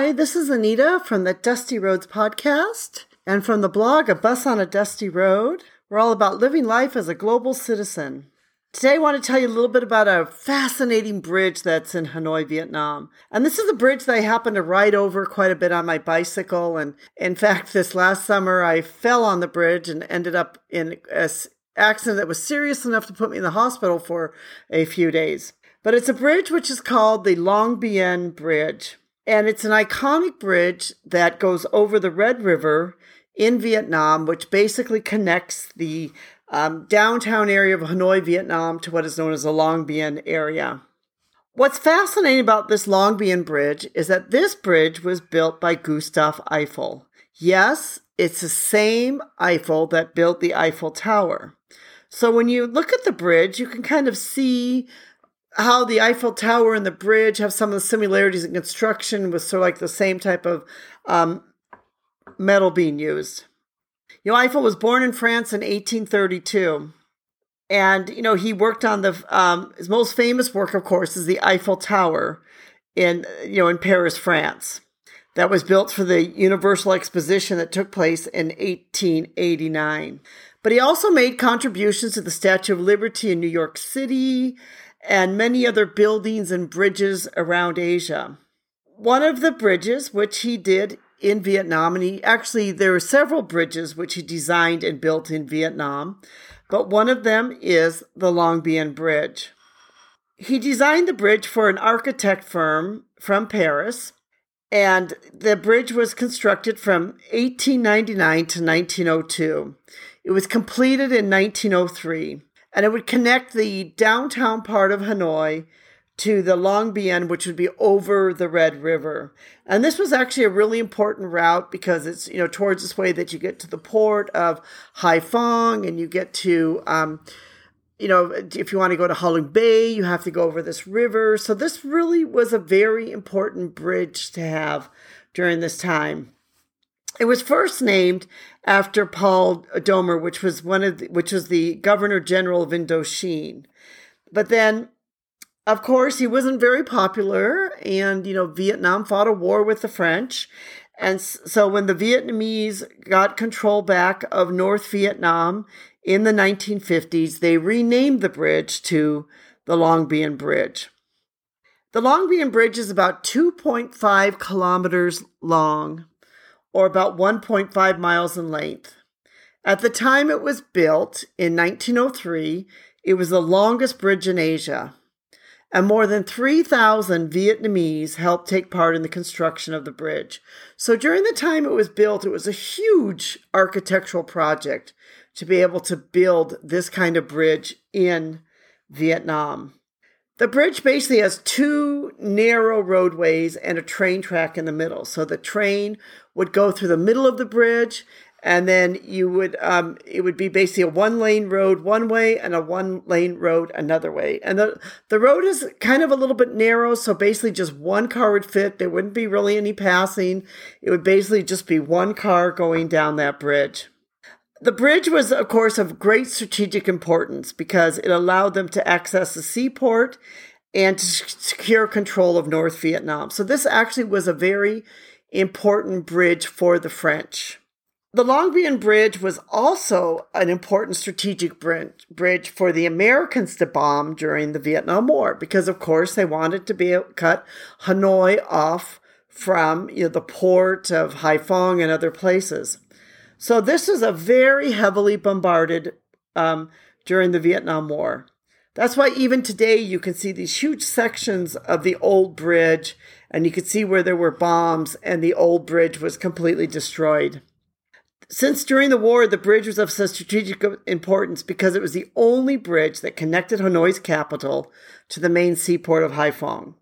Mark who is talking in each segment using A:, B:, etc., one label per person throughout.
A: Hi, this is Anita from the Dusty Roads podcast and from the blog A Bus on a Dusty Road. We're all about living life as a global citizen. Today, I want to tell you a little bit about a fascinating bridge that's in Hanoi, Vietnam. And this is a bridge that I happen to ride over quite a bit on my bicycle. And in fact, this last summer, I fell on the bridge and ended up in an accident that was serious enough to put me in the hospital for a few days. But it's a bridge which is called the Long Bien Bridge. And it's an iconic bridge that goes over the Red River in Vietnam, which basically connects the um, downtown area of Hanoi, Vietnam, to what is known as the Long Bien area. What's fascinating about this Long Bien Bridge is that this bridge was built by Gustave Eiffel. Yes, it's the same Eiffel that built the Eiffel Tower. So when you look at the bridge, you can kind of see how the Eiffel Tower and the bridge have some of the similarities in construction with sort of like the same type of um, metal being used. You know, Eiffel was born in France in 1832. And, you know, he worked on the, um, his most famous work, of course, is the Eiffel Tower in, you know, in Paris, France. That was built for the Universal Exposition that took place in 1889. But he also made contributions to the Statue of Liberty in New York City and many other buildings and bridges around Asia. One of the bridges, which he did in Vietnam, and he actually, there are several bridges which he designed and built in Vietnam, but one of them is the Long Bien Bridge. He designed the bridge for an architect firm from Paris, and the bridge was constructed from 1899 to 1902. It was completed in 1903, and it would connect the downtown part of Hanoi to the Long Bien, which would be over the Red River. And this was actually a really important route because it's, you know, towards this way that you get to the port of Haiphong and you get to, um, you know, if you want to go to Halong Bay, you have to go over this river. So this really was a very important bridge to have during this time. It was first named after Paul Doumer, which was one of the, which was the Governor General of Indochine. But then of course, he wasn't very popular, and you know, Vietnam fought a war with the French. And so when the Vietnamese got control back of North Vietnam in the 1950s, they renamed the bridge to the Long Bien Bridge. The Long Bien Bridge is about 2.5 kilometers long, or about 1.5 miles in length. At the time it was built in 1903, it was the longest bridge in Asia and more than 3,000 Vietnamese helped take part in the construction of the bridge. So during the time it was built, it was a huge architectural project to be able to build this kind of bridge in Vietnam. The bridge basically has two narrow roadways and a train track in the middle. So the train would go through the middle of the bridge and then you would um, it would be basically a one lane road one way and a one lane road another way. And the the road is kind of a little bit narrow so basically just one car would fit. There wouldn't be really any passing. It would basically just be one car going down that bridge the bridge was of course of great strategic importance because it allowed them to access the seaport and to secure control of north vietnam so this actually was a very important bridge for the french the Long Bien Bridge was also an important strategic bridge for the Americans to bomb during the Vietnam War because, of course, they wanted to be cut Hanoi off from you know, the port of Haiphong and other places. So this is a very heavily bombarded um, during the Vietnam War. That's why even today you can see these huge sections of the old bridge, and you can see where there were bombs, and the old bridge was completely destroyed. Since during the war, the bridge was of such strategic importance because it was the only bridge that connected Hanoi's capital to the main seaport of Haiphong.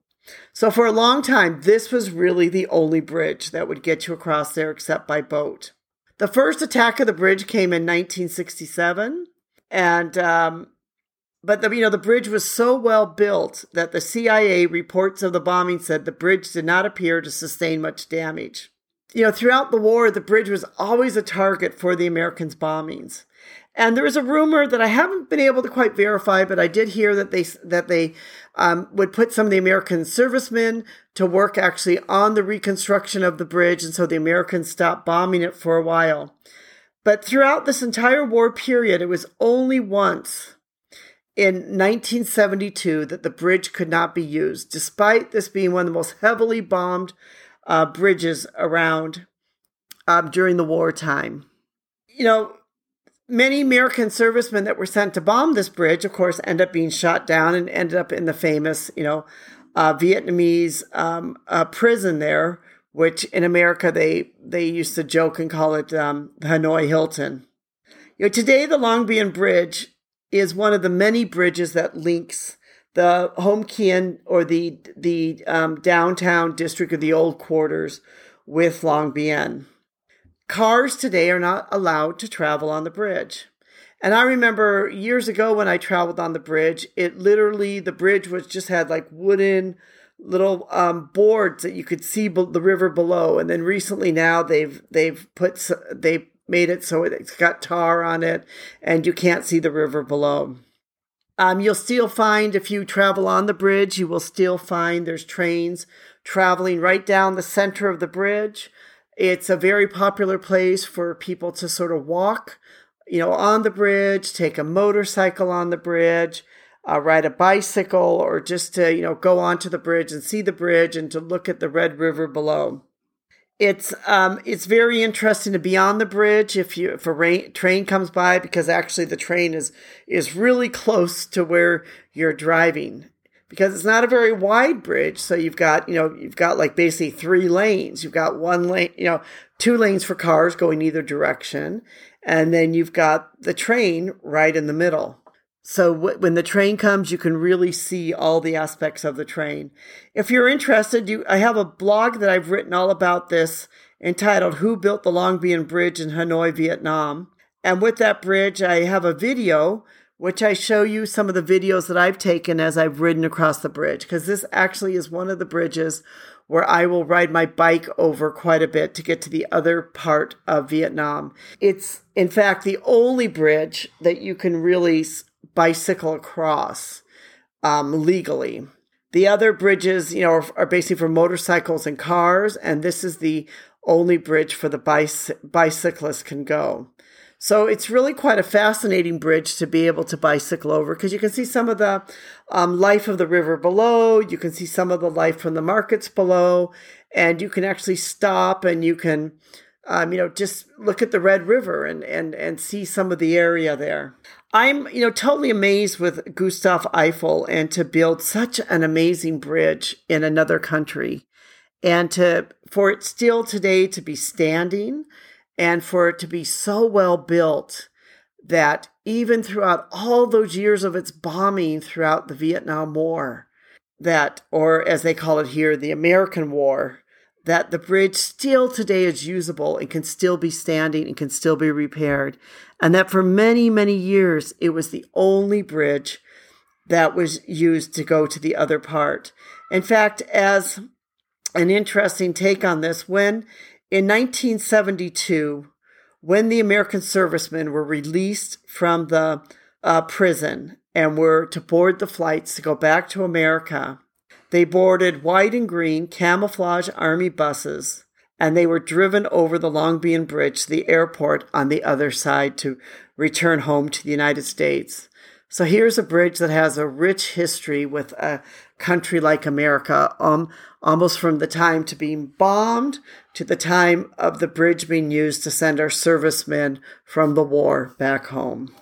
A: So for a long time, this was really the only bridge that would get you across there except by boat. The first attack of the bridge came in 1967, and um, but the, you know the bridge was so well built that the CIA reports of the bombing said the bridge did not appear to sustain much damage you know, throughout the war, the bridge was always a target for the Americans' bombings. And there is a rumor that I haven't been able to quite verify, but I did hear that they that they um, would put some of the American servicemen to work actually on the reconstruction of the bridge, and so the Americans stopped bombing it for a while. But throughout this entire war period, it was only once in 1972 that the bridge could not be used, despite this being one of the most heavily bombed uh, bridges around um, during the wartime. You know, many American servicemen that were sent to bomb this bridge, of course, end up being shot down and ended up in the famous, you know, uh, Vietnamese um, uh, prison there, which in America they they used to joke and call it um, Hanoi Hilton. You know, today the Long Bien Bridge is one of the many bridges that links the Hoan Kiem or the the um, downtown district of the old quarters with Long Bien. Cars today are not allowed to travel on the bridge. And I remember years ago when I traveled on the bridge, it literally, the bridge was just had like wooden little um, boards that you could see be- the river below. And then recently now they've, they've put, they made it so it's got tar on it and you can't see the river below. Um, you'll still find if you travel on the bridge, you will still find there's trains traveling right down the center of the bridge. It's a very popular place for people to sort of walk, you know, on the bridge, take a motorcycle on the bridge, uh, ride a bicycle, or just to, you know, go onto the bridge and see the bridge and to look at the Red River below. It's um, it's very interesting to be on the bridge if you if a rain, train comes by because actually the train is is really close to where you're driving because it's not a very wide bridge. So you've got, you know, you've got like basically three lanes. You've got one lane, you know, two lanes for cars going either direction. And then you've got the train right in the middle. So w- when the train comes, you can really see all the aspects of the train. If you're interested, you, I have a blog that I've written all about this entitled Who Built the Long Bien Bridge in Hanoi, Vietnam. And with that bridge, I have a video which I show you some of the videos that I've taken as I've ridden across the bridge, because this actually is one of the bridges where I will ride my bike over quite a bit to get to the other part of Vietnam. It's, in fact, the only bridge that you can really bicycle across um, legally. The other bridges, you know, are, are, basically for motorcycles and cars, and this is the only bridge for the bicy- bicyclist can go. So it's really quite a fascinating bridge to be able to bicycle over because you can see some of the um, life of the river below. You can see some of the life from the markets below, and you can actually stop and you can, um, you know, just look at the Red River and and and see some of the area there. I'm, you know, totally amazed with Gustave Eiffel and to build such an amazing bridge in another country, and to for it still today to be standing and for it to be so well built that even throughout all those years of its bombing throughout the Vietnam War, that, or as they call it here, the American War, that the bridge still today is usable and can still be standing and can still be repaired. And that for many, many years, it was the only bridge that was used to go to the other part. In fact, as an interesting take on this, when in 1972, when the American servicemen were released from the uh, prison and were to board the flights to go back to America, they boarded white and green camouflage army buses and they were driven over the Long Bien Bridge to the airport on the other side to return home to the United States. So here's a bridge that has a rich history with a country like America, um, almost from the time to being bombed to the time of the bridge being used to send our servicemen from the war back home.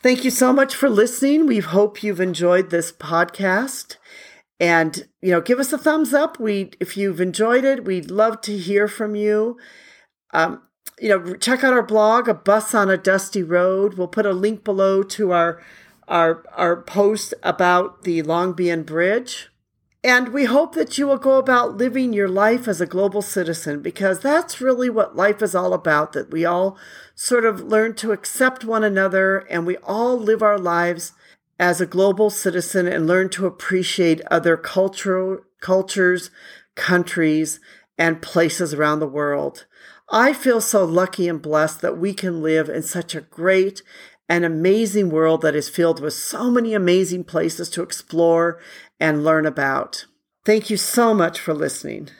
A: Thank you so much for listening. We hope you've enjoyed this podcast. And, you know, give us a thumbs up. We, if you've enjoyed it, we'd love to hear from you. Um, you know, check out our blog, A Bus on a Dusty Road. We'll put a link below to our our, our post about the Long Bien Bridge. And we hope that you will go about living your life as a global citizen because that's really what life is all about. That we all sort of learn to accept one another and we all live our lives as a global citizen and learn to appreciate other cultural cultures, countries, and places around the world. I feel so lucky and blessed that we can live in such a great an amazing world that is filled with so many amazing places to explore and learn about. Thank you so much for listening.